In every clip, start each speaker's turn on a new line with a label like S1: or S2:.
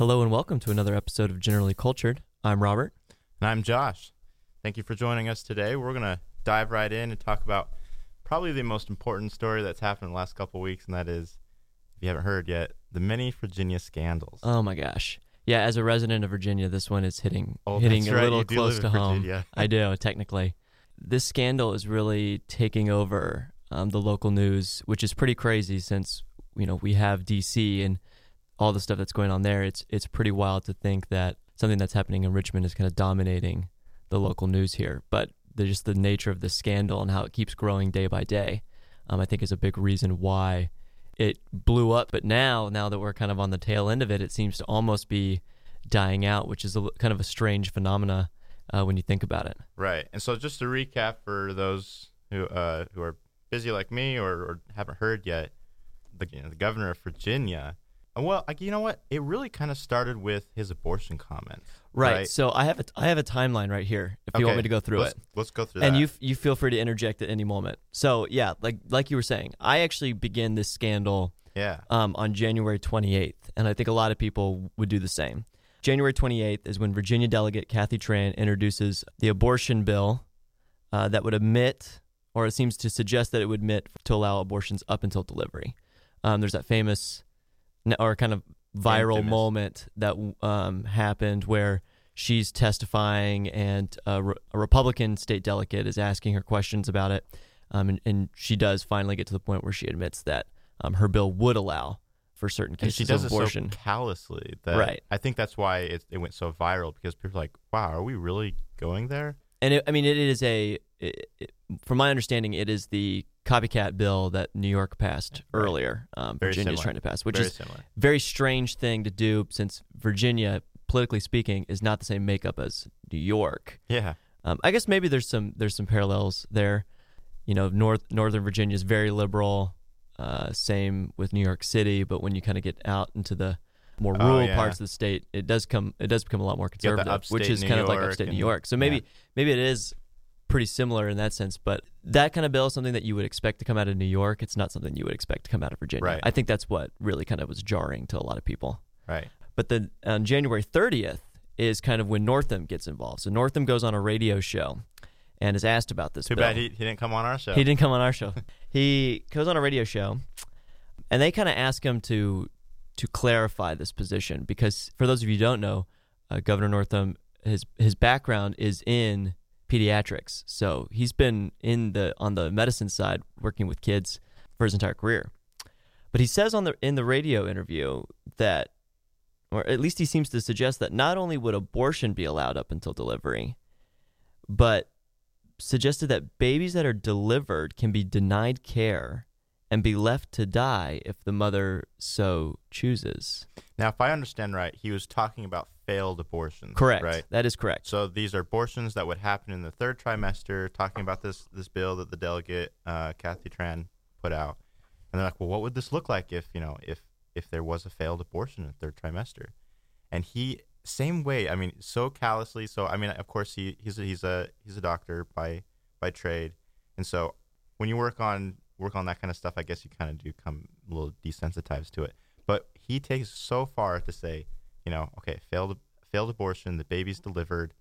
S1: Hello and welcome to another episode of Generally Cultured. I'm Robert.
S2: And I'm Josh. Thank you for joining us today. We're going to dive right in and talk about probably the most important story that's happened in the last couple of weeks, and that is, if you haven't heard yet, the many Virginia scandals.
S1: Oh my gosh. Yeah, as a resident of Virginia, this one is hitting
S2: Oh,
S1: hitting a
S2: right.
S1: little close to home. I do, technically. This scandal is really taking over um, the local news, which is pretty crazy since you know we have DC and all the stuff that's going on there. It's it's pretty wild to think that something that's happening in Richmond is kind of dominating the local news here. But the, just the nature of the scandal and how it keeps growing day by day, um, I think is a big reason why it blew up. But now, now that we're kind of on the tail end of it, it seems to almost be dying out, which is a, kind of a strange phenomena uh, when you think about it.
S2: Right. And so, just to recap for those who uh, who are busy like me or, or haven't heard yet, the, you know, the governor of Virginia. Well, like, you know what? It really kind of started with his abortion comments.
S1: Right. So I have a I have a timeline right here. If you want me to go through
S2: let's,
S1: it,
S2: Let's go through
S1: and
S2: that.
S1: you you feel free to interject at any moment. So yeah, like like you were saying, I actually began this scandal
S2: yeah.
S1: um, on January 28th, and I think a lot of people would do the same. January 28th is when Virginia delegate Kathy Tran introduces the abortion bill uh, that would admit, or it seems to suggest that it would admit to allow abortions up until delivery. Um, there's that famous or kind of viral
S2: Infamous.
S1: moment that um, happened where she's testifying and a, re- a Republican state delegate is asking her questions about it. Um, and, and she does finally get to the point where she admits that um, her bill would allow for certain
S2: and
S1: cases
S2: she does
S1: of
S2: it
S1: abortion.
S2: so callously that
S1: Right.
S2: I think that's why it, it went so viral because people are like, wow, are we really going there?
S1: and it, I mean, it is a, it, it- from my understanding, it is the copycat bill that New York passed
S2: Right.
S1: earlier. Um, Virginia is trying to pass, which
S2: Very
S1: is
S2: similar.
S1: very strange thing to do since Virginia, politically speaking, is not the same makeup as New York.
S2: Yeah.
S1: Um, I guess maybe there's some there's some parallels there. You know, North Northern Virginia is very liberal. Uh, same with New York City, but when you kind of get out into the more
S2: Oh,
S1: rural
S2: yeah.
S1: parts of the state, it does come it does become a lot more
S2: You got the
S1: conservative, which is
S2: New
S1: kind of like
S2: York
S1: upstate New York. So maybe
S2: yeah.
S1: maybe it is pretty similar in that sense. But that kind of bill is something that you would expect to come out of New York. It's not something you would expect to come out of Virginia.
S2: Right.
S1: I think that's what really kind of was jarring to a lot of people.
S2: Right.
S1: But then on January 30th is kind of when Northam gets involved. So Northam goes on a radio show and is asked about this
S2: Too
S1: bill.
S2: bad he, he didn't come on our show.
S1: He didn't come on our show. he goes on a radio show, and they kind of ask him to to clarify this position because for those of you who don't know, uh, Governor Northam his his background is in pediatrics, so he's been in the on the medicine side working with kids for his entire career. But he says on the in the radio interview that, or at least he seems to suggest that not only would abortion be allowed up until delivery, but suggested that babies that are delivered can be denied care and be left to die if the mother so chooses.
S2: Now, if I understand right, he was talking about failed abortions.
S1: Correct.
S2: Right.
S1: That is correct.
S2: So these are abortions that would happen in the third trimester. Talking about this this bill that the delegate uh, Kathy Tran put out, and they're like, "Well, what would this look like if you know if if there was a failed abortion in the third trimester?" And he same way. I mean, so callously. So I mean, of course, he he's a, he's a he's a doctor by by trade, and so when you work on work on that kind of stuff, I guess you kind of do come a little desensitized to it. But he takes so far to say, you know, okay, failed failed abortion, the baby's delivered,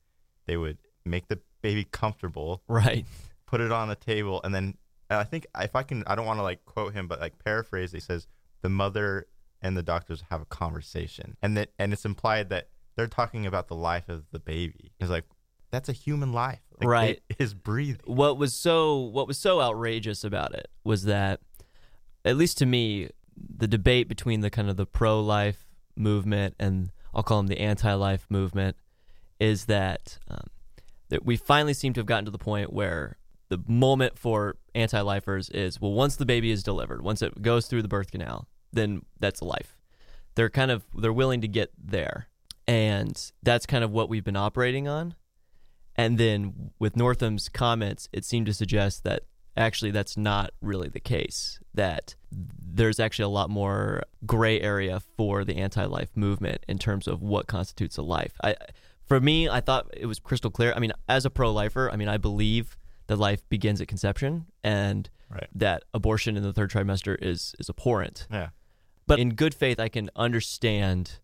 S2: they would make the baby comfortable,
S1: right.
S2: put it on the table, and then and I think if I can, I don't want to like quote him, but like paraphrase, he says the mother and the doctors have a conversation, and that and it's implied that they're talking about the life of the baby. He's like, that's a human life, Like,
S1: Right.
S2: Is breathing.
S1: What was so what was so outrageous about it was that at least to me the debate between the kind of the pro-life movement and I'll call them the anti-life movement is that um, that we finally seem to have gotten to the point where the moment for anti-lifers is well once the baby is delivered once it goes through the birth canal then that's a life they're kind of they're willing to get there and that's kind of what we've been operating on and then with Northam's comments, it seemed to suggest that actually that's not really the case. That there's actually a lot more gray area for the anti-life movement in terms of what constitutes a life. I, for me, I thought it was crystal clear. I mean, as a pro-lifer, I mean, I believe that life begins at conception and
S2: Right.
S1: that abortion in the third trimester is is abhorrent.
S2: Yeah.
S1: But in good faith, I can understand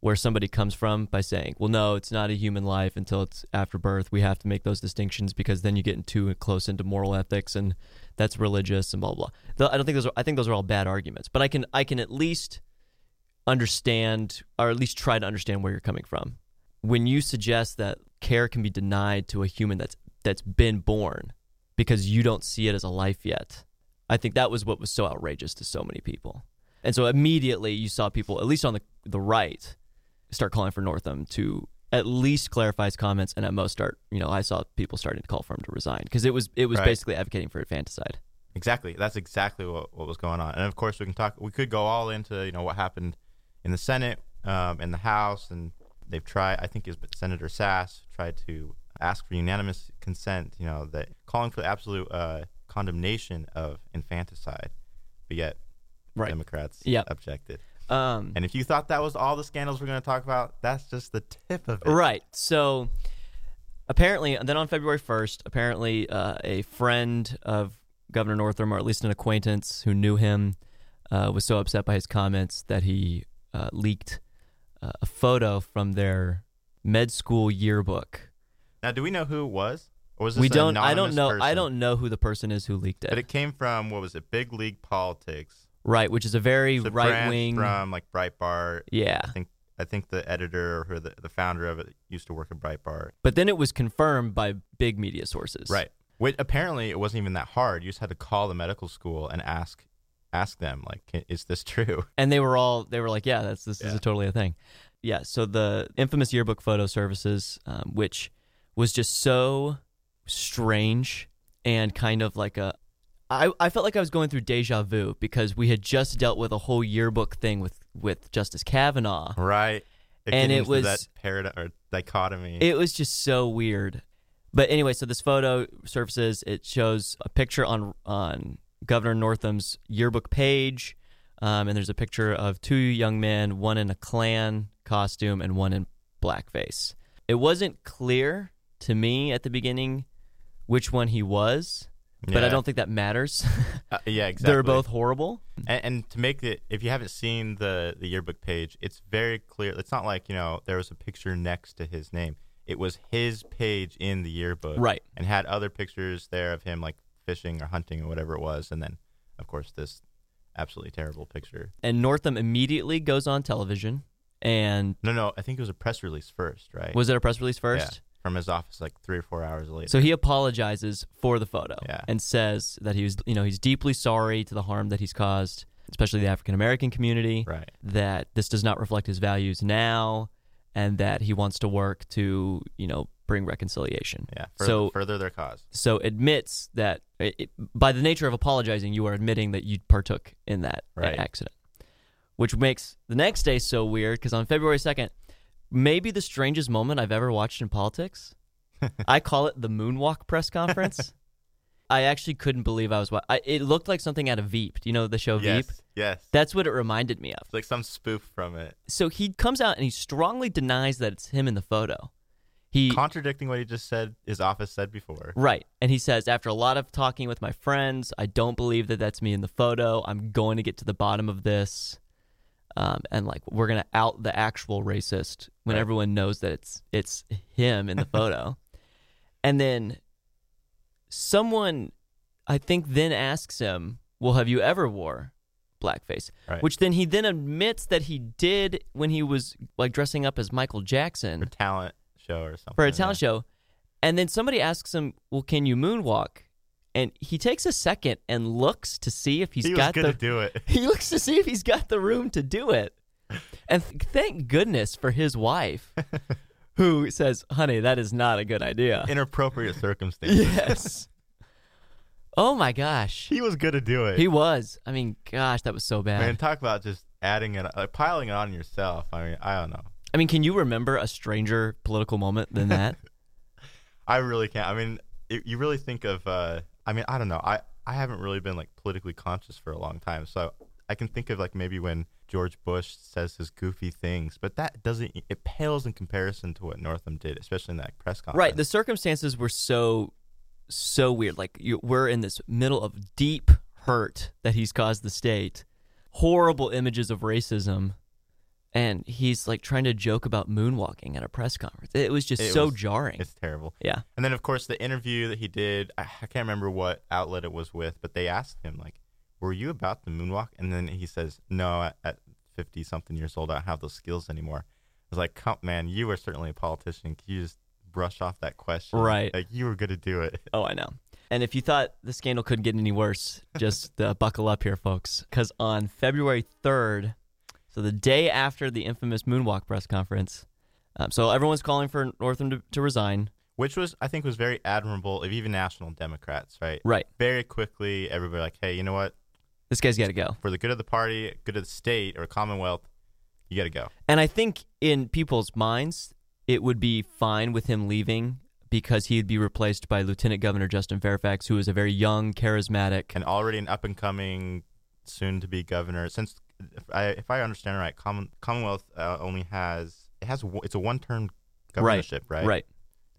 S1: where somebody comes from by saying, "Well, no, it's not a human life until it's after birth. We have to make those distinctions because then you get too close into moral ethics and that's religious and blah blah." blah. I don't think those. Are, I think those are all bad arguments, but I can I can at least understand or at least try to understand where you're coming from when you suggest that care can be denied to a human that's that's been born because you don't see it as a life yet. I think that was what was so outrageous to so many people. And so immediately you saw people, at least on the the right, start calling for Northam to at least clarify his comments, and at most start, you know, I saw people starting to call for him to resign because it was it was
S2: Right.
S1: basically advocating for infanticide.
S2: Exactly. That's exactly what, what was going on. And of course, we can talk. We could go all into you know what happened in the Senate, um, in the House, and they've tried. I think is Senator Sasse tried to ask for unanimous consent. You know that calling for the absolute uh, condemnation of infanticide, but yet
S1: Right.
S2: Democrats
S1: Yep.
S2: objected.
S1: Um,
S2: And if you thought that was all the scandals we're going to talk about, that's just the tip of it.
S1: Right. So apparently, and then on February 1st, apparently uh, a friend of Governor Northam, or at least an acquaintance who knew him, uh, was so upset by his comments that he uh, leaked uh, a photo from their med school yearbook.
S2: Now, do we know who it was? Or was this
S1: We don't. I don't know. I don't know who the person is who leaked it.
S2: But
S1: it
S2: came from what was it? Big League Politics.
S1: Right, which is a very
S2: It's a
S1: right wing.
S2: from like Breitbart.
S1: Yeah,
S2: I think I think the editor or the, the founder of it used to work at Breitbart.
S1: but then it was confirmed by big media sources.
S2: Right. Which apparently it wasn't even that hard. You just had to call the medical school and ask ask them like, is this true?
S1: and they were all they were like, yeah, that's this is a totally a thing. Yeah, so the infamous yearbook photo services, um, which was just so strange and kind of like a. I, I felt like I was going through deja vu because we had just dealt with a whole yearbook thing with, with Justice Kavanaugh.
S2: Right.
S1: And it was-
S2: that paradigm or dichotomy.
S1: It was just so weird. But anyway, so this photo surfaces. It shows a picture on on Governor Northam's yearbook page, um, and there's a picture of two young men, one in a Klan costume and one in blackface. It wasn't clear to me at the beginning which one he was, but I don't think that matters.
S2: Uh, yeah, exactly.
S1: They're both horrible.
S2: And, and to make it, if you haven't seen the the yearbook page, it's very clear. It's not like you know there was a picture next to his name. It was his page in the yearbook,
S1: Right.
S2: And had other pictures there of him like fishing or hunting or whatever it was, and then of course this absolutely terrible picture.
S1: And Northam immediately goes on television and
S2: No, no, I think it was a press release first, right?
S1: was it a press release
S2: Yeah,
S1: first?
S2: From his office like three or four hours later.
S1: So he apologizes for the photo
S2: Yeah.
S1: and says that he was, you know, he's deeply sorry to the harm that he's caused, especially the African American community.
S2: right.
S1: That this does not reflect his values now, and that he wants to work to, you know, bring reconciliation.
S2: Yeah. Further,
S1: So-
S2: further their cause.
S1: So admits that it, by the nature of apologizing, you are admitting that you partook in that
S2: Right.
S1: accident, which makes the next day so weird because on February second, maybe the strangest moment I've ever watched in politics. I call it the moonwalk press conference. I actually couldn't believe I was. wa- I, it looked like something out of Veep. Do you know the show
S2: Yes.
S1: Veep?
S2: Yes.
S1: That's what it reminded me of.
S2: It's like some spoof from it,
S1: So he comes out and he strongly denies that it's him in the photo. He
S2: contradicting what he just said. His office said before.
S1: Right. And he says, after a lot of talking with my friends, I don't believe that that's me in the photo. I'm going to get to the bottom of this. Um, and like, we're going to out the actual racist when
S2: Right.
S1: everyone knows that it's, it's him in the photo. and then someone, I think, then asks him, well, have you ever wore blackface?
S2: Right.
S1: Which then he then admits that he did when he was like dressing up as Michael Jackson
S2: For talent show or something.
S1: for a
S2: yeah.
S1: talent show. And then somebody asks him, "Well, can you moonwalk?" And he takes a second and looks to see if he's
S2: he
S1: got the
S2: do it.
S1: he looks to see if he's got the room to do it. And th- thank goodness for his wife, who says, "Honey, that is not a good idea."
S2: Inappropriate circumstances.
S1: yes. Oh my gosh,
S2: He was gonna do it.
S1: he was. I mean, gosh, that was so bad.
S2: Man, talk about just adding it, like piling it on yourself. I mean, I don't know.
S1: I mean, can you remember a stranger political moment than that?
S2: I really can't. I mean, it, you really think of. Uh, I mean, I don't know. I I haven't really been like politically conscious for a long time, so I can think of like maybe when George Bush says his goofy things, but that doesn't. It pales in comparison to what Northam did, especially in that press conference.
S1: Right. The circumstances were so so weird. Like you, we're in this middle of deep hurt that he's caused the state, horrible images of racism, and he's like trying to joke about moonwalking at a press conference. It was just
S2: It
S1: so
S2: was-
S1: jarring.
S2: It's terrible.
S1: Yeah.
S2: And then, of course, the interview that he did, I, I can't remember what outlet it was with, but they asked him, like, were you about the moonwalk? And then he says, no, at- at 50 something years old, I don't have those skills anymore. I was like, come, man, you are certainly a politician. Can you just brush off that question?
S1: Right.
S2: Like, you were going to do it.
S1: Oh, I know. And if you thought the scandal couldn't get any worse, just uh, buckle up here, folks. Because on February 3rd, so the day after the infamous moonwalk press conference, um, so everyone's calling for Northam to, to resign.
S2: Which was, I think, was very admirable of even national Democrats, right?
S1: Right.
S2: Very quickly, everybody like, hey, you know what?
S1: This guy's got to go.
S2: For the good of the party, good of the state or Commonwealth, you got to go.
S1: And I think in people's minds, it would be fine with him leaving because he'd be replaced by Lieutenant Governor Justin Fairfax, who is a very young, charismatic.
S2: and already an up and coming, soon to be governor. Since if I, if I understand right, Common, Commonwealth uh, only has it has it's a one term governorship, right?
S1: Right.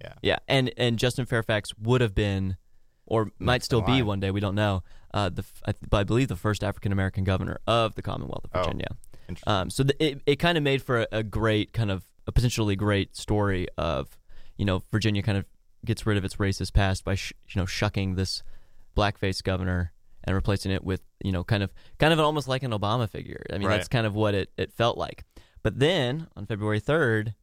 S2: Yeah.
S1: Yeah. And and Justin Fairfax would have been, or might still be one day. We don't know. Uh, the I, but I believe the first African American governor of the Commonwealth of
S2: Oh.
S1: Virginia.
S2: Interesting.
S1: Um, so th- it it kind of made for a, a great kind of a potentially great story of you know Virginia kind of gets rid of its racist past by sh- you know shucking this blackface governor and replacing it with you know kind of kind of almost like an Obama figure. I mean
S2: Right.
S1: that's kind of what it, it felt like. But then on February third,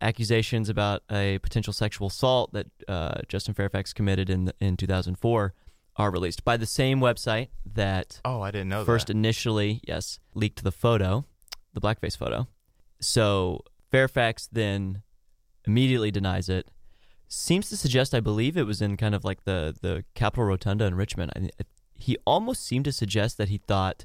S1: accusations about a potential sexual assault that uh, Justin Fairfax committed in in 2004 are released by the same website that
S2: oh, I didn't know
S1: first
S2: that.
S1: initially, yes, leaked the photo, the blackface photo. So Fairfax then immediately denies it. Seems to suggest, I believe it was in kind of like the the Capitol Rotunda in Richmond. I, I- he almost seemed to suggest that he thought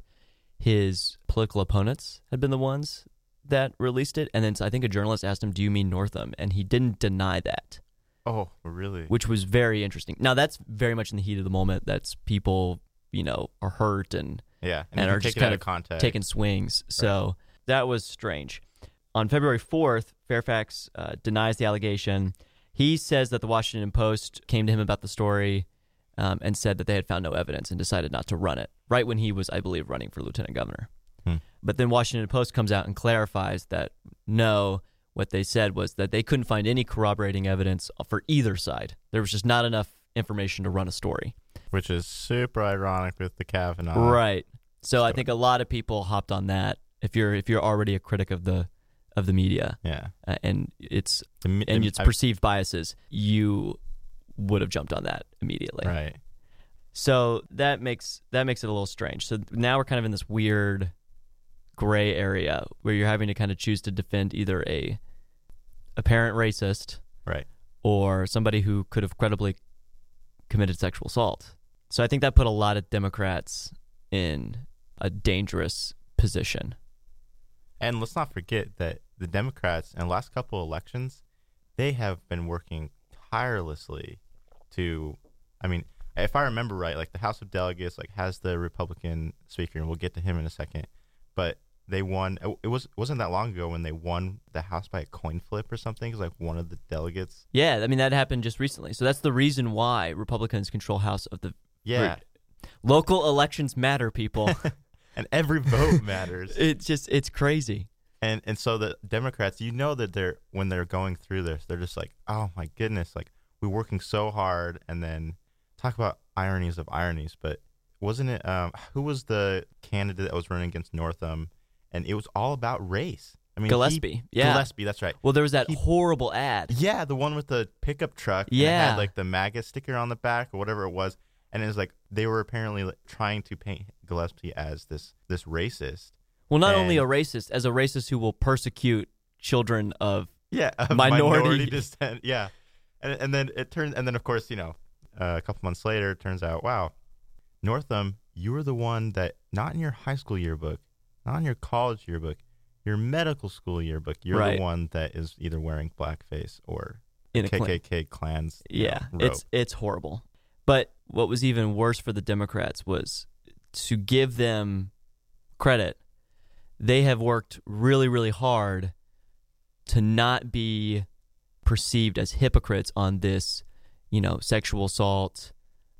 S1: his political opponents had been the ones that released it, and then I think a journalist asked him, "Do you mean Northam?" and he didn't deny that
S2: Oh, really?
S1: which was very interesting. Now that's very much in the heat of the moment. That's people, you know, are hurt and
S2: yeah,
S1: and
S2: can
S1: are just kind
S2: of
S1: taking swings. So that was strange. On February 4th, Fairfax uh, denies the allegation. He says that the Washington Post came to him about the story um, and said that they had found no evidence and decided not to run it, right when he was, I believe, running for lieutenant governor.
S2: Hmm.
S1: But then Washington Post comes out and clarifies that no, what they said was that they couldn't find any corroborating evidence for either side. There was just not enough information to run a story.
S2: which is super ironic with the Kavanaugh.
S1: right. So I think a lot of people hopped on that. If you're if you're already a critic of the of the media
S2: Yeah.
S1: uh, and it's
S2: The
S1: and its perceived biases, you would have jumped on that immediately.
S2: right.
S1: So that makes that makes it a little strange. So now we're kind of in this weird gray area where you're having to kind of choose to defend either a apparent racist
S2: Right.
S1: or somebody who could have credibly committed sexual assault. So I think that put a lot of Democrats in a dangerous position.
S2: And let's not forget that the Democrats in the last couple of elections, they have been working tirelessly to I mean, if I remember right, like the House of Delegates like has the Republican speaker and we'll get to him in a second. But they won it was wasn't that long ago when they won the House by a coin flip or something. 'cause, like one of the delegates.
S1: Yeah, I mean that happened just recently. So that's the reason why Republicans control House of the
S2: Yeah.
S1: local elections matter, people.
S2: And every vote matters.
S1: it's just it's crazy.
S2: And and so the Democrats, you know that they're when they're going through this, they're just like, oh my goodness, like we're working so hard, and then talk about ironies of ironies. But wasn't it um, who was the candidate that was running against Northam, and it was all about race. I mean, he-
S1: Gillespie, yeah.
S2: Gillespie, that's right.
S1: Well, there was that
S2: He-
S1: horrible ad.
S2: Yeah, the one with the pickup truck.
S1: Yeah.
S2: had like the MAGA sticker on the back or whatever it was, and it was like they were apparently like, trying to paint Gillespie as this this racist.
S1: Well, not only a racist, as a racist who will persecute children of
S2: Yeah, of
S1: Minority.
S2: minority, descent. Yeah, and and then it turns, and then of course, you know, uh, a couple months later, it turns out, wow, Northam, you were the one that not in your high school yearbook, not in your college yearbook, your medical school yearbook, you're
S1: Right.
S2: the one that is either wearing blackface or
S1: in a clan.
S2: KKK clans.
S1: Yeah,
S2: know,
S1: it's it's horrible. But what was even worse for the Democrats was to give them credit. They have worked really, really hard to not be perceived as hypocrites on this, you know, sexual assault,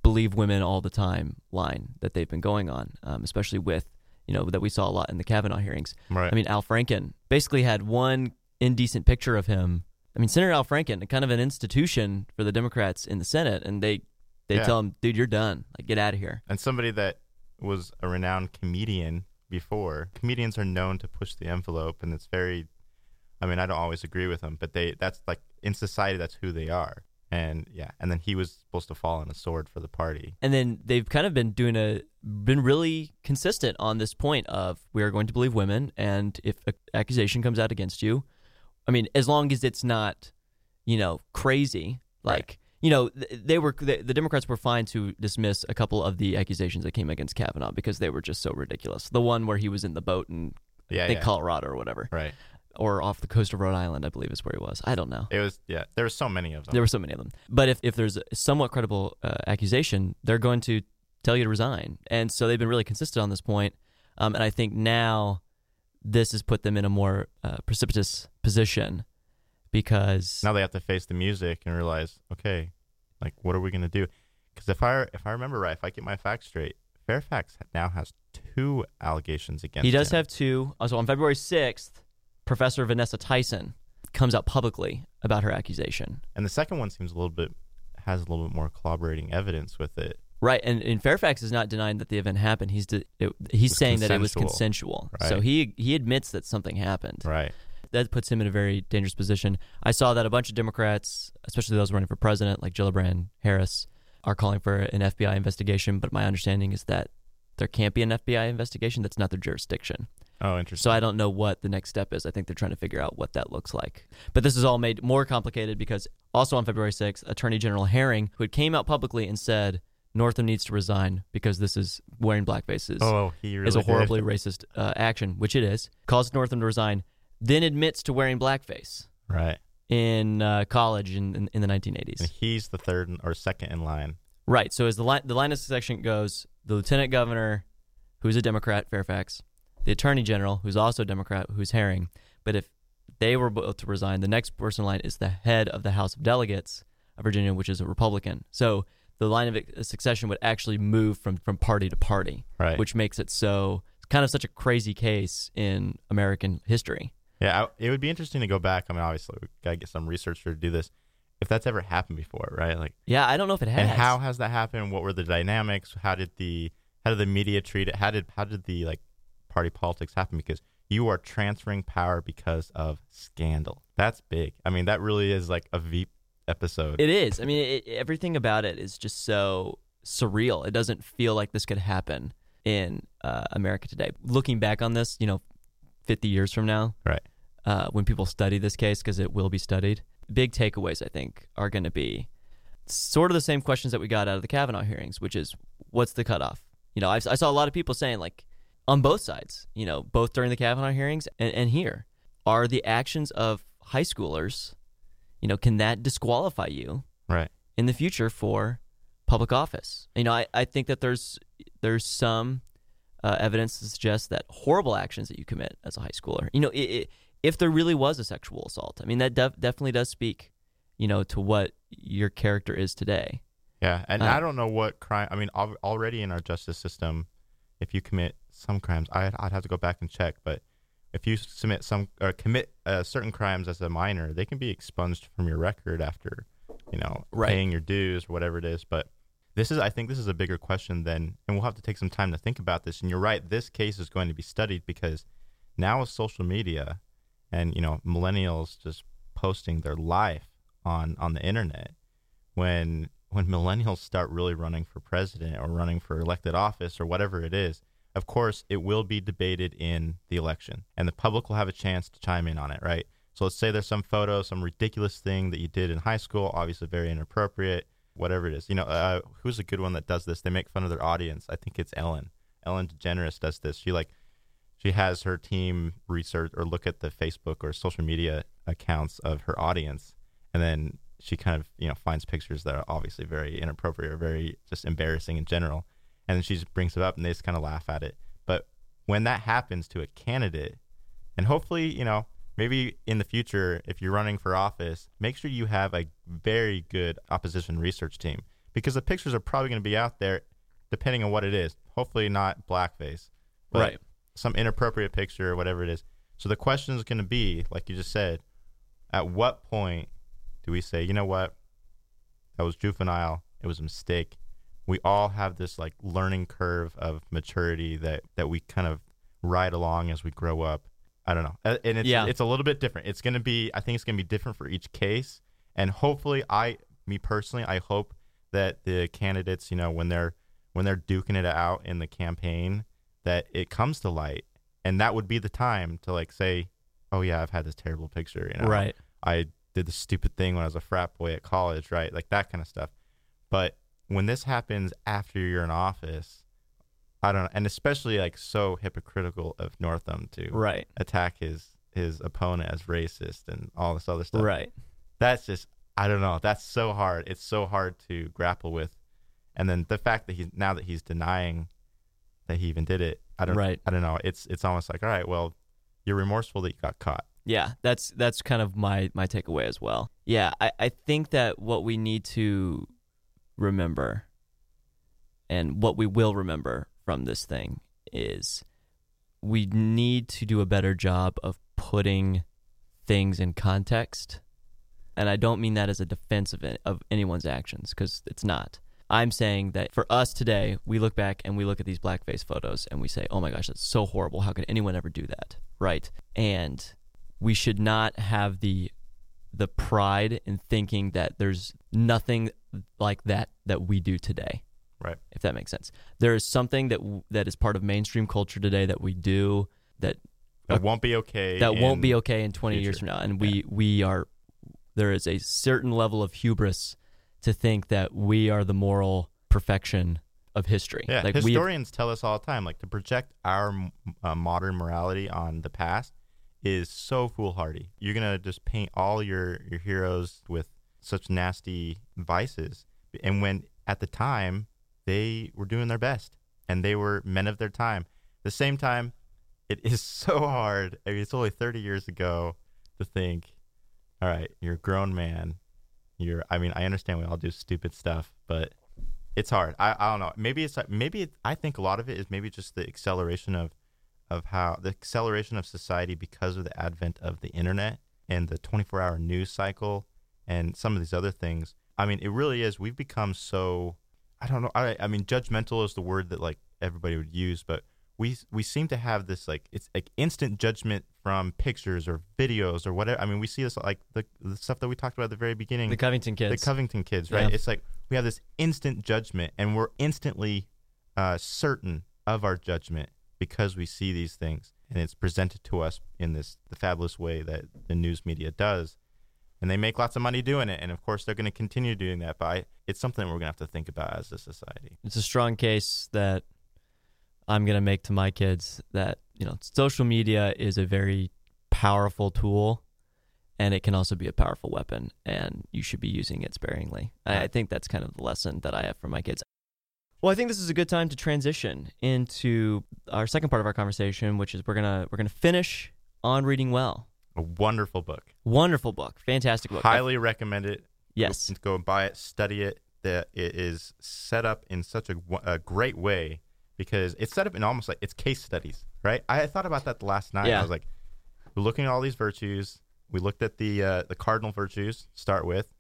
S1: believe women all the time line that they've been going on, um, especially with you know, that we saw a lot in the Kavanaugh hearings.
S2: Right.
S1: I mean, Al Franken basically had one indecent picture of him. I mean, Senator Al Franken, kind of an institution for the Democrats in the Senate, and they they
S2: Yeah.
S1: tell him, "Dude, you're done. Like, get out of here."
S2: and somebody that was a renowned comedian before. Comedians are known to push the envelope, and it's very. I mean, I don't always agree with them, but they that's like in society that's who they are. And yeah, and then he was supposed to fall on a sword for the party.
S1: And then they've kind of been doing a been really consistent on this point of we are going to believe women, and if an accusation comes out against you, I mean, as long as it's not, you know, crazy,
S2: Right.
S1: You know, they were the, the Democrats were fine to dismiss a couple of the accusations that came against Kavanaugh because they were just so ridiculous. The one where he was in the boat in
S2: Yeah,
S1: I think
S2: yeah.
S1: Colorado or whatever,
S2: right.
S1: or off the coast of Rhode Island, I believe is where he was. I don't know.
S2: It was yeah. There were so many of them.
S1: There were so many of them. But if, if there's a somewhat credible uh, accusation, they're going to tell you to resign. And so they've been really consistent on this point. Um, and I think now this has put them in a more uh, precipitous position because
S2: now they have to face the music and realize, okay, like what are we gonna do? Because if I if I remember right, if I get my facts straight, Fairfax now has two allegations against.
S1: he does
S2: him.
S1: have two. Uh, also, on February 6th, Professor Vanessa Tyson comes out publicly about her accusation.
S2: and the second one seems a little bit has a little bit more corroborating evidence with it.
S1: Right, and, and Fairfax is not denying that the event happened. He's de- it, he's saying that it was
S2: consensual.
S1: consensual. So he he admits that something happened.
S2: Right.
S1: That puts him in a very dangerous position. I saw that a bunch of Democrats, especially those running for president, like Gillibrand Harris, are calling for an FBI investigation. But my understanding is that there can't be an FBI investigation. That's not their jurisdiction.
S2: Oh, interesting.
S1: So I don't know what the next step is. I think they're trying to figure out what that looks like. But this is all made more complicated because also on February 6th, Attorney General Herring, who had came out publicly and said Northam needs to resign because this is wearing blackface is,
S2: oh, he really
S1: is a
S2: did.
S1: horribly racist uh, action, which it is, calls Northam to resign, then admits to wearing blackface
S2: right.
S1: in uh, college in, in, in the 1980s.
S2: And he's the third or second in line.
S1: Right. So as the line the line of succession goes, the lieutenant governor, who's a Democrat, Fairfax, the attorney general, who's also a Democrat, who's Herring. But if they were both to resign, the next person in line is the head of the House of Delegates of Virginia, which is a Republican. So the line of uh, succession would actually move from, from party to party,
S2: Right.
S1: which makes it so it's kind of such a crazy case in American history.
S2: Yeah, I, it would be interesting to go back. I mean, obviously, we gotta get some researcher to do this. If that's ever happened before, right? Like,
S1: Yeah, I don't know if it has.
S2: and how has that happened? What were the dynamics? How did the how did the media treat it? How did how did the like party politics happen? Because you are transferring power because of scandal. That's big. I mean, that really is like a Veep episode.
S1: It is. I mean, it, everything about it is just so surreal. It doesn't feel like this could happen in uh, America today. Looking back on this, you know, 50 years from now,
S2: right.
S1: Uh, when people study this case, because it will be studied, big takeaways, I think, are going to be sort of the same questions that we got out of the Kavanaugh hearings, which is what's the cutoff? You know, I've, I saw a lot of people saying, like, on both sides, you know, both during the Kavanaugh hearings and, and here, are the actions of high schoolers, you know, can that disqualify you
S2: Right.
S1: in the future for public office. You know, I, I think that there's there's some uh, evidence to suggest that horrible actions that you commit as a high schooler, you know, it, i if there really was a sexual assault, I mean, that def- definitely does speak, you know, to what your character is today.
S2: Yeah, and
S1: Uh,
S2: I don't know what crime. I mean, al- already in our justice system, if you commit some crimes, I'd, I'd have to go back and check. But if you submit some or commit uh, certain crimes as a minor, they can be expunged from your record after, you know,
S1: Right.
S2: paying your dues or whatever it is. But this is, I think, this is a bigger question than, and we'll have to take some time to think about this. And you're right, this case is going to be studied because now with social media, and you know, millennials just posting their life on on the internet when when millennials start really running for president or running for elected office or whatever it is, of course it will be debated in the election and the public will have a chance to chime in on it, right? So let's say there's some photo, some ridiculous thing that you did in high school, obviously very inappropriate, whatever it is. You know, uh, who's a good one that does this? They make fun of their audience. I think it's Ellen. Ellen DeGeneres does this. She like she has her team research or look at the Facebook or social media accounts of her audience, and then she kind of you know finds pictures that are obviously very inappropriate or very just embarrassing in general, and then she just brings it up and they just kind of laugh at it. But when that happens to a candidate, and hopefully you know maybe in the future if you're running for office, make sure you have a very good opposition research team because the pictures are probably going to be out there depending on what it is. Hopefully not blackface. But
S1: Right.
S2: Some inappropriate picture or whatever it is. So the question is going to be, like you just said, at what point do we say, you know what, that was juvenile, it was a mistake. We all have this like learning curve of maturity that that we kind of ride along as we grow up. I don't know, Uh, and it's
S1: Yeah.
S2: it's a little bit different. It's going to be, I think it's going to be different for each case, and hopefully, I, me personally, I hope that the candidates, you know, when they're when they're duking it out in the campaign, that it comes to light, and that would be the time to like say, oh yeah, I've had this terrible picture, you know,
S1: Right.
S2: I did the stupid thing when I was a frat boy at college, right? Like that kind of stuff. But when this happens after you're in office, I don't know, and especially like so hypocritical of Northam to
S1: Right.
S2: attack his his opponent as racist and all this other stuff.
S1: Right.
S2: That's just I don't know. That's so hard. It's so hard to grapple with. And then the fact that he's now that he's denying that he even did it, I don't
S1: Right.
S2: I don't know. It's it's almost like, all right, well, you're remorseful that you got caught.
S1: Yeah, that's that's kind of my my takeaway as well. Yeah, I, I think that what we need to remember and what we will remember from this thing is we need to do a better job of putting things in context. And I don't mean that as a defense of, it, of anyone's actions because it's not. I'm saying that for us today, we look back and we look at these blackface photos and we say, oh my gosh, that's so horrible. How could anyone ever do that? Right. And we should not have the the pride in thinking that there's nothing like that that we do today
S2: Right.
S1: if that makes sense there is something that w- that is part of mainstream culture today that we do that
S2: That won't be okay.
S1: that won't be okay in 20 years from now and we we are there is a certain level of hubris to think that we are the moral perfection of history
S2: Yeah,
S1: like
S2: historians tell us all the time, like to project our uh, modern morality on the past is so foolhardy. You're gonna just paint all your your heroes with such nasty vices, and when at the time they were doing their best and they were men of their time. At the same time, it is so hard. I mean, it's only 30 years ago to think, all right, you're a grown man. You're. I mean, I understand we all do stupid stuff, but it's hard. I, I don't know. Maybe it's maybe it, I think a lot of it is maybe just the acceleration of of how the acceleration of society because of the advent of the internet and the 24 hour news cycle and some of these other things. I mean, it really is. We've become so I don't know. I I mean, judgmental is the word that like everybody would use, but we we seem to have this like it's like instant judgment from pictures or videos or whatever. I mean, we see this like the the stuff that we talked about at the very beginning
S1: the covington kids
S2: the Covington kids, right?
S1: Yeah.
S2: It's like we have this instant judgment, and we're instantly uh, certain of our judgment because we see these things, and it's presented to us in this the fabulous way that the news media does, and they make lots of money doing it, and of course they're going to continue doing that. But I, it's something we're going to have to think about as a society.
S1: it's a strong case that I'm going to make to my kids that, you know, social media is a very powerful tool and it can also be a powerful weapon and you should be using it sparingly. I, I think that's kind of the lesson that I have for my kids. Well, I think this is a good time to transition into our second part of our conversation, which is we're going to we're going to finish on reading well.
S2: A wonderful book.
S1: Wonderful book, fantastic book.
S2: Highly recommend it.
S1: yes.
S2: Go, go and buy it, study it. That it is set up in such a, a great way because it's set up in almost like it's case studies, right? I thought about that the last night.
S1: Yeah.
S2: I was like, we're looking at all these virtues. We looked at the uh, the cardinal virtues start with,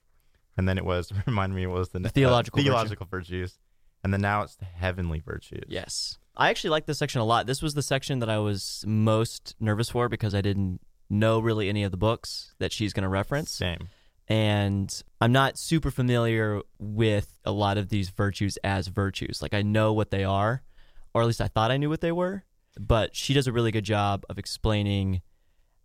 S2: and then it was remind me it was the,
S1: The theological
S2: uh,
S1: virtue.
S2: theological virtues, and then now it's the heavenly virtues.
S1: Yes. I actually like this section a lot. This was the section that I was most nervous for because I didn't know really any of the books that she's going to reference.
S2: Same.
S1: And I'm not super familiar with a lot of these virtues as virtues. Like I know what they are, or at least I thought I knew what they were, but she does a really good job of explaining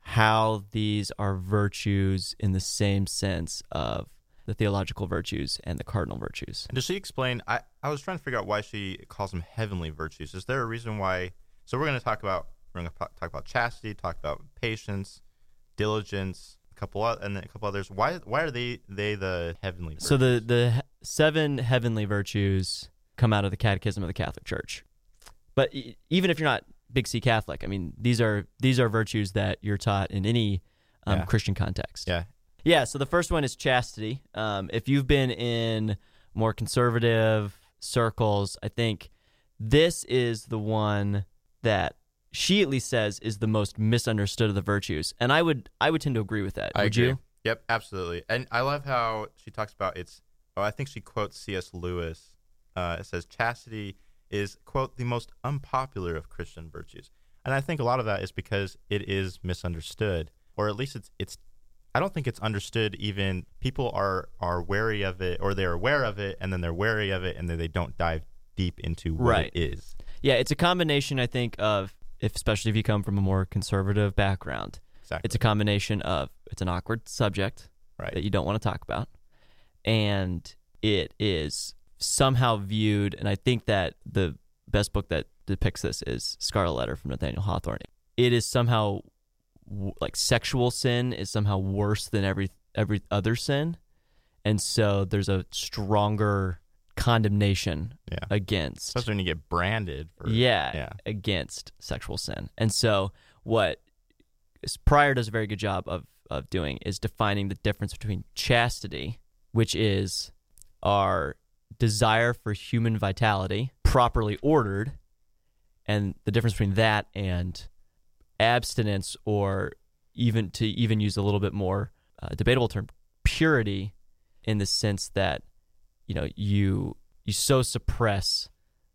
S1: how these are virtues in the same sense of the theological virtues and the cardinal virtues.
S2: And does she explain? I, I was trying to figure out why she calls them heavenly virtues. Is there a reason why? So we're going to talk about we're going to talk about chastity, talk about patience, diligence, a couple o- and then a couple others. Why why are they they the heavenly? Virtues?
S1: So the the seven heavenly virtues come out of the Catechism of the Catholic Church. But even if you're not big C Catholic, I mean these are these are virtues that you're taught in any um,
S2: Yeah.
S1: Christian context.
S2: yeah
S1: Yeah. So the first one is chastity. Um, if you've been in more conservative circles, I think this is the one that she at least says is the most misunderstood of the virtues. And I would I would tend to agree with that.
S2: I
S1: would
S2: agree.
S1: you?
S2: Yep, absolutely. And I love how she talks about it's. Oh, I think she quotes C.S. Lewis. Uh, it says chastity is quote the most unpopular of Christian virtues, and I think a lot of that is because it is misunderstood, or at least it's it's. I don't think it's understood. Even people are are wary of it, or they're aware of it, and then they're wary of it, and then they don't dive deep into what
S1: Right.
S2: it is.
S1: Yeah, it's a combination I think of if especially if you come from a more conservative background.
S2: Exactly.
S1: It's a combination of it's an awkward subject
S2: right.
S1: that you don't want to talk about and it is somehow viewed and I think that the best book that depicts this is Scarlet Letter from Nathaniel Hawthorne. It is somehow like sexual sin is somehow worse than every every other sin. And so there's a stronger condemnation
S2: yeah.
S1: against
S2: Especially when you get branded. For,
S1: yeah,
S2: Yeah.
S1: against sexual sin. And so what Prior does a very good job of of doing is defining the difference between chastity, which is our desire for human vitality properly ordered, and the difference between that and abstinence or even to even use a little bit more uh, debatable term purity in the sense that you know you you so suppress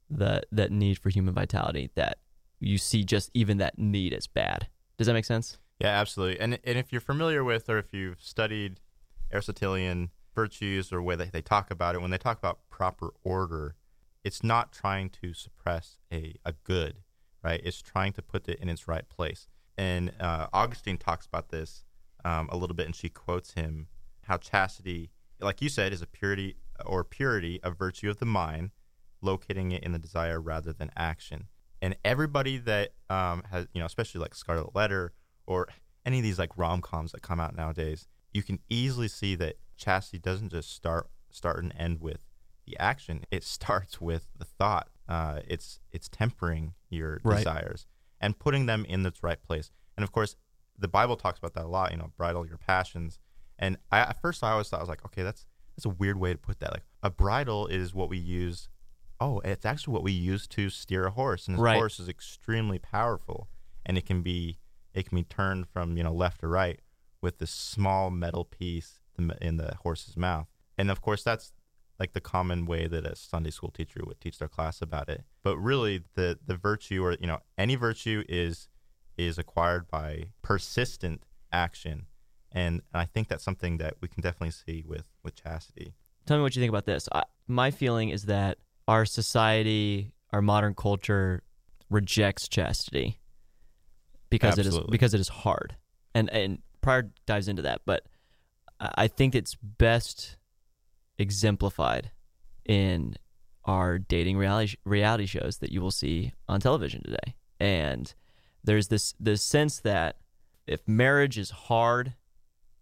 S1: the that need for human vitality that you see just even that need as bad. Does that make sense?
S2: Yeah, absolutely. And and if you're familiar with or if you've studied Aristotelian virtues or way they, they talk about it, when they talk about proper order, it's not trying to suppress a, a good, right? It's trying to put it in its right place. And uh, Augustine talks about this um, a little bit, and she quotes him how chastity, like you said, is a purity or purity of virtue of the mind, locating it in the desire rather than action. And everybody that um, has, you know, especially like Scarlet Letter or any of these like rom coms that come out nowadays, you can easily see that chastity doesn't just start start and end with the action. It starts with the thought. Uh, it's it's tempering your
S1: Right.
S2: desires and putting them in its right place. And of course, the Bible talks about that a lot. You know, bridle your passions. And I, at first, I always thought I was like, okay, that's that's a weird way to put that. Like a bridle is what we use. Oh, it's actually what we use to steer a horse, and a
S1: Right.
S2: horse is extremely powerful, and it can be it can be turned from you know left to right with this small metal piece in the- horse's mouth. And of course, that's like the common way that a Sunday school teacher would teach their class about it. But really, the the virtue, or you know, any virtue is is acquired by persistent action, and I think that's something that we can definitely see with with chastity.
S1: Tell me what you think about this. I, my feeling is that our society, our modern culture, rejects chastity because it is because it is hard, and and Prior dives into that. But I I think it's best exemplified in our dating reality reality shows that you will see on television today. And there's this this sense that if marriage is hard,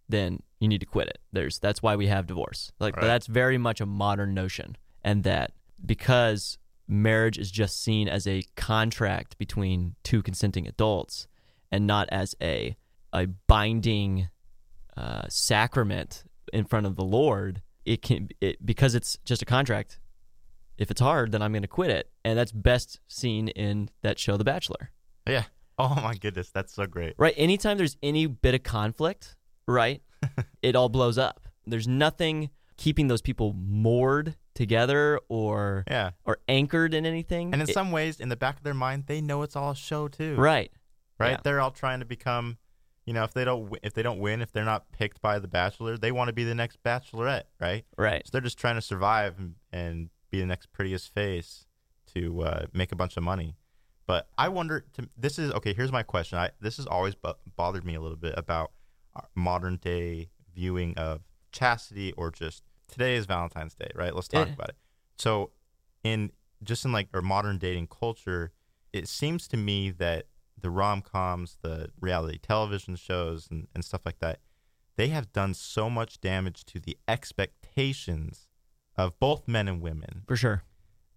S1: then you need to quit it. There's that's why we have divorce. Like
S2: Right.
S1: that's very much a modern notion, and that because marriage is just seen as a contract between two consenting adults and not as a a binding uh, sacrament in front of the Lord, it can it because it's just a contract. If it's hard, then I'm going to quit it, and that's best seen in that show, The Bachelor.
S2: Yeah. Oh my goodness, that's so great.
S1: Right. Anytime there's any bit of conflict, right, it all blows up. There's nothing keeping those people moored together or
S2: Yeah.
S1: or anchored in anything.
S2: And in
S1: It-
S2: some ways, in the back of their mind, they know it's all a show too.
S1: right.
S2: right?
S1: Yeah.
S2: They're all trying to become, you know, if they don't if they don't win, if they're not picked by the bachelor, they want to be the next bachelorette, right?
S1: Right.
S2: So they're just trying to survive and, and be the next prettiest face to uh, make a bunch of money. But I wonder. To, this is okay. Here's my question. I this has always bo- bothered me a little bit about our modern day viewing of chastity or just today is Valentine's Day, right? Let's talk
S1: Yeah.
S2: about it. So, in just in like our modern dating culture, it seems to me that the rom coms, the reality television shows, and, and stuff like that, they have done so much damage to the expectations of both men and women
S1: For sure.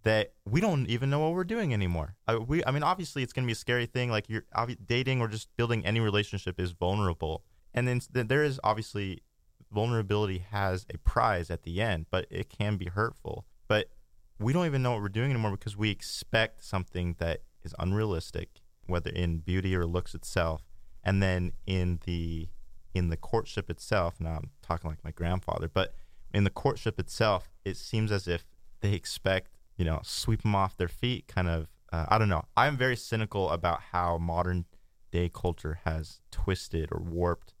S2: that we don't even know what we're doing anymore. I, we, I mean, obviously, it's going to be a scary thing. Like you're dating or just building any relationship is vulnerable, and then there is obviously vulnerability has a prize at the end, but it can be hurtful. But we don't even know what we're doing anymore because we expect something that is unrealistic, whether in beauty or looks itself, and then in the in the courtship itself. Now I'm talking like my grandfather, but in the courtship itself, it seems as if they expect you know sweep them off their feet, kind of. Uh, I don't know. I'm very cynical about how modern day culture has twisted or warped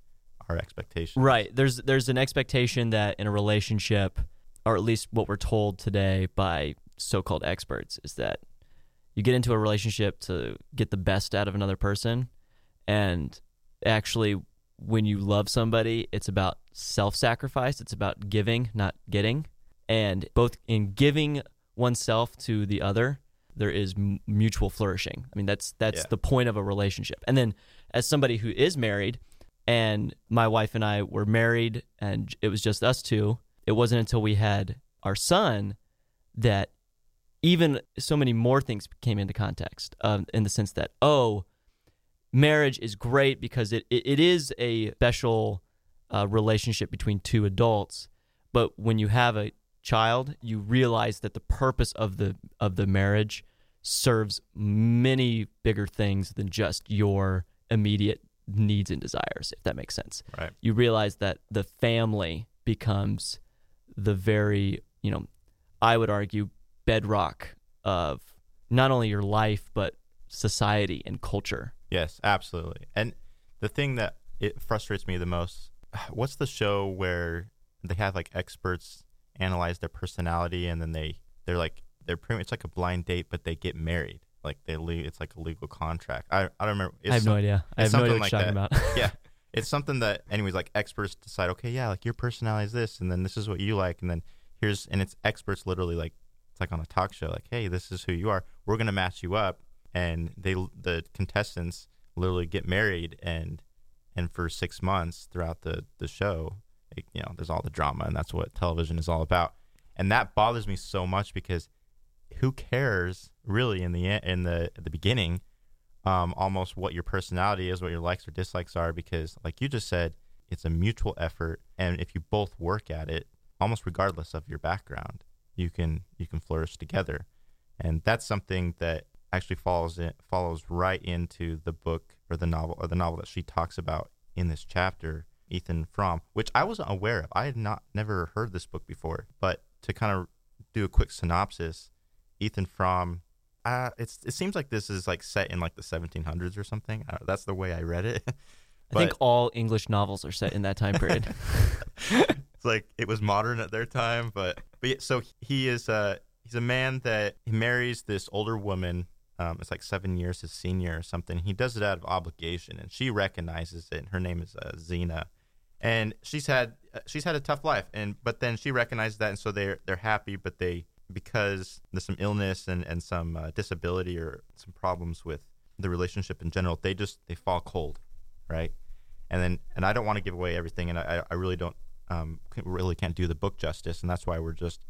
S2: our expectations.
S1: Right. There's there's an expectation that in a relationship, or at least what we're told today by so-called experts, is that you get into a relationship to get the best out of another person, and actually, when you love somebody, it's about self-sacrifice. It's about giving, not getting, and both in giving oneself to the other there is m- mutual flourishing. I mean, that's that's
S2: Yeah.
S1: the point of a relationship. And then, as somebody who is married, and my wife and I were married, and it was just us two. It wasn't until we had our son that even so many more things came into context. Um, in the sense that oh, marriage is great because it it, it is a special uh, relationship between two adults. But when you have a child, you realize that the purpose of the of the marriage serves many bigger things than just your immediate needs and desires, if that makes sense.
S2: Right.
S1: You realize that the family becomes the very, you know, I would argue bedrock of not only your life but society and culture.
S2: Yes, absolutely. And the thing that it frustrates me the most, what's the show where they have like experts analyze their personality and then they they're like they're pretty much like a blind date, but they get married. Like they le- it's like a legal contract. I I don't remember. It's
S1: I have no
S2: some-
S1: idea. I have no idea what you're
S2: like
S1: talking about.
S2: yeah, it's something that anyways like experts decide. Okay, yeah, like your personality is this, and then this is what you like, and then here's and it's experts literally like it's like on a talk show. Like, hey, this is who you are. We're gonna match you up, and they the contestants literally get married and and for six months throughout the the show, it, you know, there's all the drama, and that's what television is all about. And that bothers me so much because who cares really in the in the the beginning um, almost what your personality is, what your likes or dislikes are, because like you just said, it's a mutual effort, and if you both work at it, almost regardless of your background, you can you can flourish together, and that's something that actually follows it follows right into the book or the novel or the novel that she talks about in this chapter, Ethan Frome, which I wasn't aware of. I had not never heard this book before, but to kind of do a quick synopsis, Ethan Frome uh, it's it seems like this is like set in like the 1700s or something. Uh, that's the way I read it.
S1: I think all English novels are set in that time period.
S2: it's like it was modern at their time, but but yeah, so he is uh he's a man that he marries this older woman. Um, it's like seven years his senior or something. He does it out of obligation, and she recognizes it. Her name is uh, Zeena, and she's had uh, she's had a tough life, and but then she recognizes that, and so they're they're happy, but they because there's some illness and and some uh, disability or some problems with the relationship in general, they just they fall cold, right? And then and I don't want to give away everything, and I I really don't um really can't do the book justice, and that's why we're just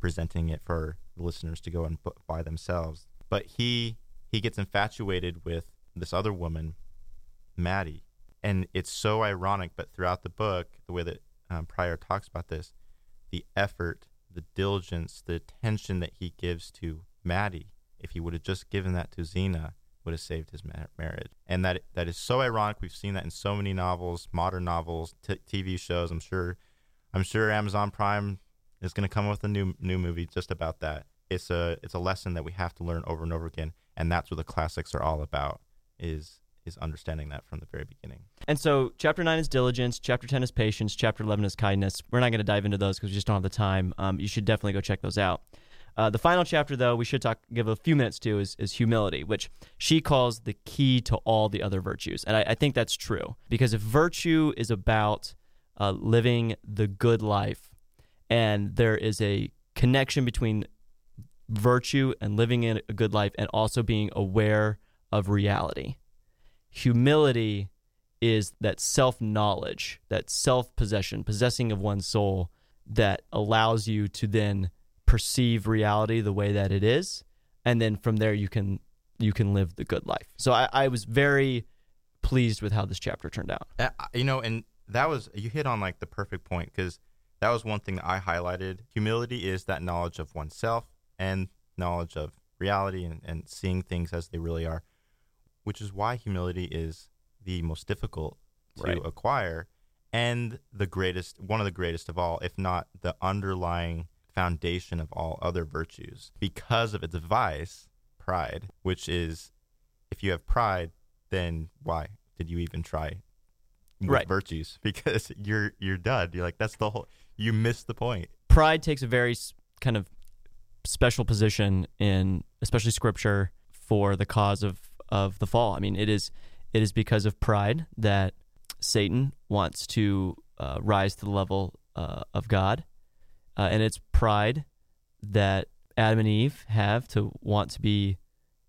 S2: presenting it for the listeners to go and bu- buy themselves. But he he gets infatuated with this other woman, Mattie, and it's so ironic. But throughout the book, the way that um, Prior talks about this, the effort, the diligence, the attention that he gives to Mattie, if he would have just given that to Zeena, would have saved his marriage. And that that is so ironic. We've seen that in so many novels, modern novels, t- TV shows. I'm sure, I'm sure Amazon Prime is going to come up with a new new movie just about that. It's a it's a lesson that we have to learn over and over again, and that's what the classics are all about. Is is understanding that from the very beginning.
S1: And so, chapter nine is diligence. Chapter ten is patience. Chapter eleven is kindness. We're not going to dive into those because we just don't have the time. Um, you should definitely go check those out. Uh, the final chapter, though, we should talk give a few minutes to is, is humility, which she calls the key to all the other virtues, and I, I think that's true because if virtue is about uh, living the good life, and there is a connection between virtue and living in a good life, and also being aware of reality humility is that self knowledge, that self possession, possessing of one's soul that allows you to then perceive reality the way that it is. And then from there you can you can live the good life. So I, I was very pleased with how this chapter turned out.
S2: Uh, you know, and that was you hit on like the perfect point because that was one thing that I highlighted. Humility is that knowledge of oneself and knowledge of reality and, and seeing things as they really are. which is why humility is the most difficult to
S1: Right.
S2: acquire and the greatest one of the greatest of all if not the underlying foundation of all other virtues because of its vice pride which is if you have pride then why did you even try
S1: Right.
S2: virtues because you're you're done you're like that's the whole you missed the point
S1: pride takes a very kind of special position in especially scripture for the cause of of the fall. I mean, it is it is because of pride that Satan wants to uh, rise to the level uh, of God, uh, and it's pride that Adam and Eve have to want to be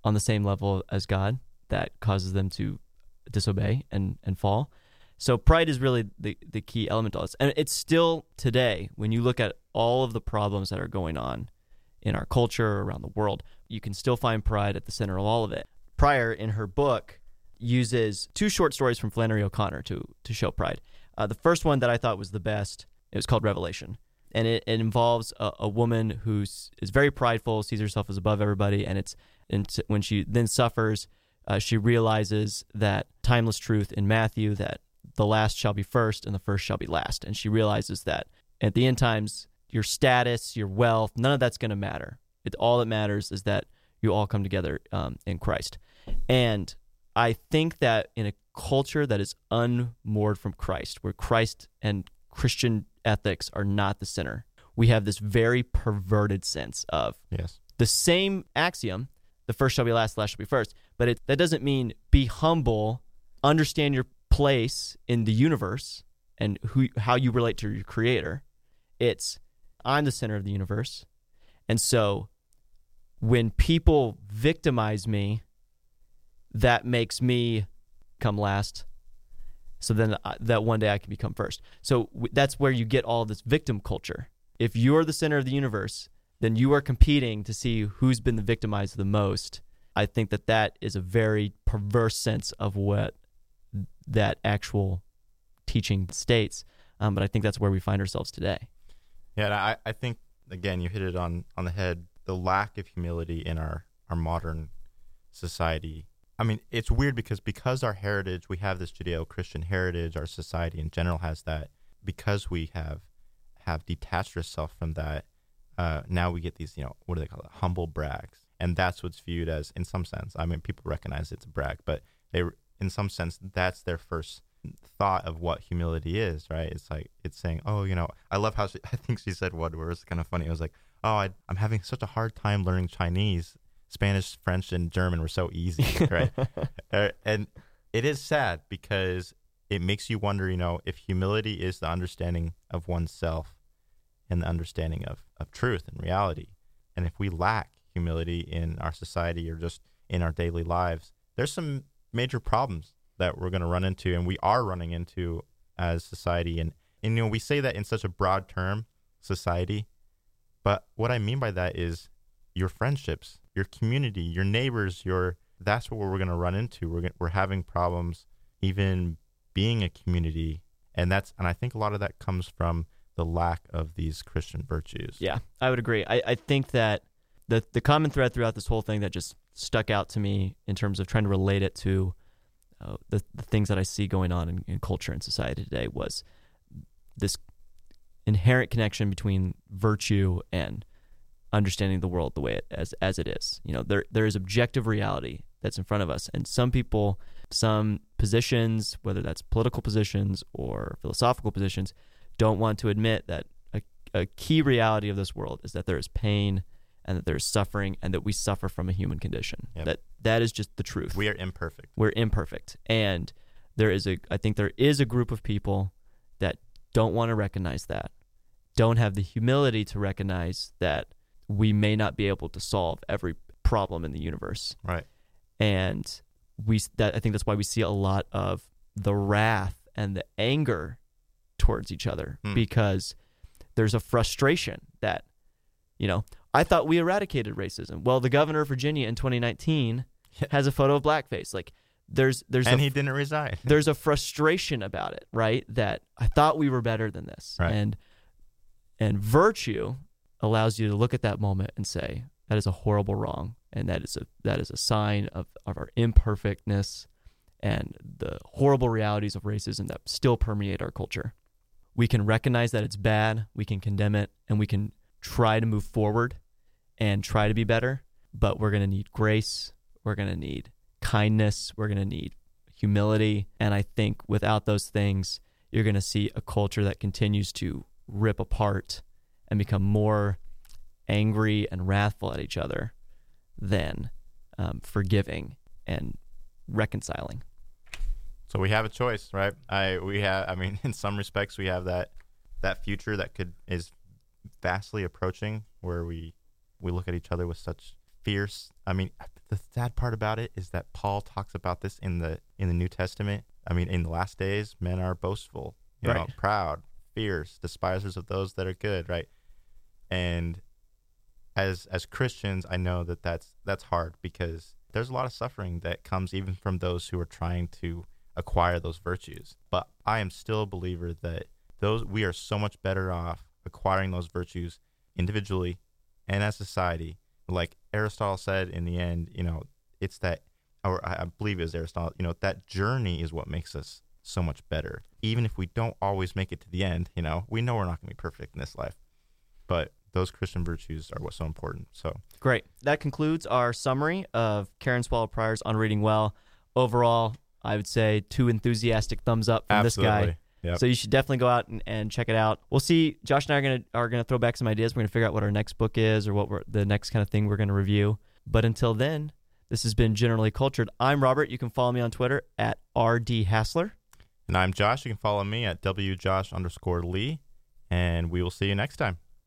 S1: on the same level as God that causes them to disobey and and fall. So pride is really the, the key element to this. And it's still today, when you look at all of the problems that are going on in our culture, around the world, you can still find pride at the center of all of it. Prior, in her book, uses two short stories from Flannery O'Connor to, to show pride. Uh, the first one that I thought was the best, it was called Revelation. And it, it involves a, a woman who is very prideful, sees herself as above everybody, and it's and when she then suffers, uh, she realizes that timeless truth in Matthew that the last shall be first and the first shall be last. And she realizes that at the end times, your status, your wealth, none of that's going to matter. It, all that matters is that you all come together um, in Christ. And I think that in a culture that is unmoored from Christ, where Christ and Christian ethics are not the center, we have this very perverted sense of
S2: yes.
S1: the same axiom the first shall be last the last shall be first. But it, that doesn't mean be humble understand your place in the universe and who how you relate to your creator. It's i'm the center of the universe. And so when people victimize me that makes me come last so then I, that one day i can become first so w- that's where you get all this victim culture if you're the center of the universe then you are competing to see who's been the victimized the most. I think that that is a very perverse sense of what that actual teaching states. Um, but I think that's where we find ourselves today.
S2: Yeah, I, I think again you hit it on on the head. The lack of humility in our our modern society. I mean, it's weird because because our heritage, we have this Judeo-Christian heritage. Our society in general has that. Because we have have detached ourselves from that, uh, now we get these, you know, what do they call it? Humble brags, and that's what's viewed as, in some sense. I mean, people recognize it's a brag, but they, in some sense, that's their first thought of what humility is, right? It's like it's saying, oh, you know, I love how she, I think she said one word was kind of funny. It was like, oh, I, I'm having such a hard time learning Chinese. Spanish, French, and German were so easy, right? Uh, and it is sad because it makes you wonder, you know, if humility is the understanding of oneself and the understanding of, of truth and reality. And if we lack humility in our society or just in our daily lives, there's some major problems that we're going to run into and we are running into as society. And, and, you know, we say that in such a broad term, society. But what I mean by that is your friendships, your community, your neighbors, your that's what we're going to run into. We're, we're having problems even being a community. And that's, and I think a lot of that comes from the lack of these Christian virtues.
S1: Yeah, I would agree. I, I think that the the common thread throughout this whole thing that just stuck out to me in terms of trying to relate it to uh, the the things that I see going on in, in culture and society today was this inherent connection between virtue and understanding the world the way it as as it is. You know, there there is objective reality that's in front of us, and some people, some positions, whether that's political positions or philosophical positions, don't want to admit that a, a key reality of this world is that there is pain and that there is suffering and that we suffer from a human condition.
S2: Yep.
S1: That that is just the truth.
S2: We are imperfect.
S1: We're imperfect, and there is a I think there is a group of people that don't want to recognize that, don't have the humility to recognize that we may not be able to solve every problem in the universe,
S2: Right.
S1: and we that I think that's why we see a lot of the wrath and the anger towards each other
S2: Hmm.
S1: because there's a frustration that you know I thought we eradicated racism. Well, the governor of Virginia in 2019
S2: Yeah.
S1: has a photo of blackface. Like there's there's
S2: and
S1: a
S2: he didn't resign.
S1: there's a frustration about it, right? That I thought we were better than this.
S2: Right.
S1: And and virtue allows you to look at that moment and say, That is a horrible wrong, and that is a that is a sign of, of our imperfectness and the horrible realities of racism that still permeate our culture. We can recognize that it's bad, we can condemn it, and we can try to move forward and try to be better, but we're going to need grace, we're going to need kindness, we're going to need humility, and I think without those things, you're going to see a culture that continues to rip apart and become more angry and wrathful at each other than um, forgiving and reconciling.
S2: So we have a choice, right? I we have. I mean, in some respects, we have that that future that could is vastly approaching, where we we look at each other with such fierce. I mean, the sad part about it is that Paul talks about this in the in the New Testament. I mean, in the last days, men are boastful, you know,
S1: Right.
S2: proud, fierce, despisers of those that are good, right? And as as Christians, I know that that's that's hard because there's a lot of suffering that comes even from those who are trying to acquire those virtues. But I am still a believer that those we are so much better off acquiring those virtues individually and as society. Like Aristotle said in the end, you know, it's that or I believe it was Aristotle, you know, that journey is what makes us so much better. Even if we don't always make it to the end, you know, we know we're not going to be perfect in this life. But those Christian virtues are what's so important. So,
S1: Great. That concludes our summary of Karen Swallow Prior's On Reading Well. Overall, I would say two enthusiastic thumbs up from this guy.
S2: Yep.
S1: So you should definitely go out and, and check it out. We'll see. Josh and I are gonna are gonna throw back some ideas. We're gonna figure out what our next book is or what we're, the next kind of thing we're gonna review. But until then, this has been generally cultured. I'm Robert. You can follow me on Twitter at rd hassler.
S2: And I'm Josh. You can follow me at wjosh underscore Lee. And we will see you next time.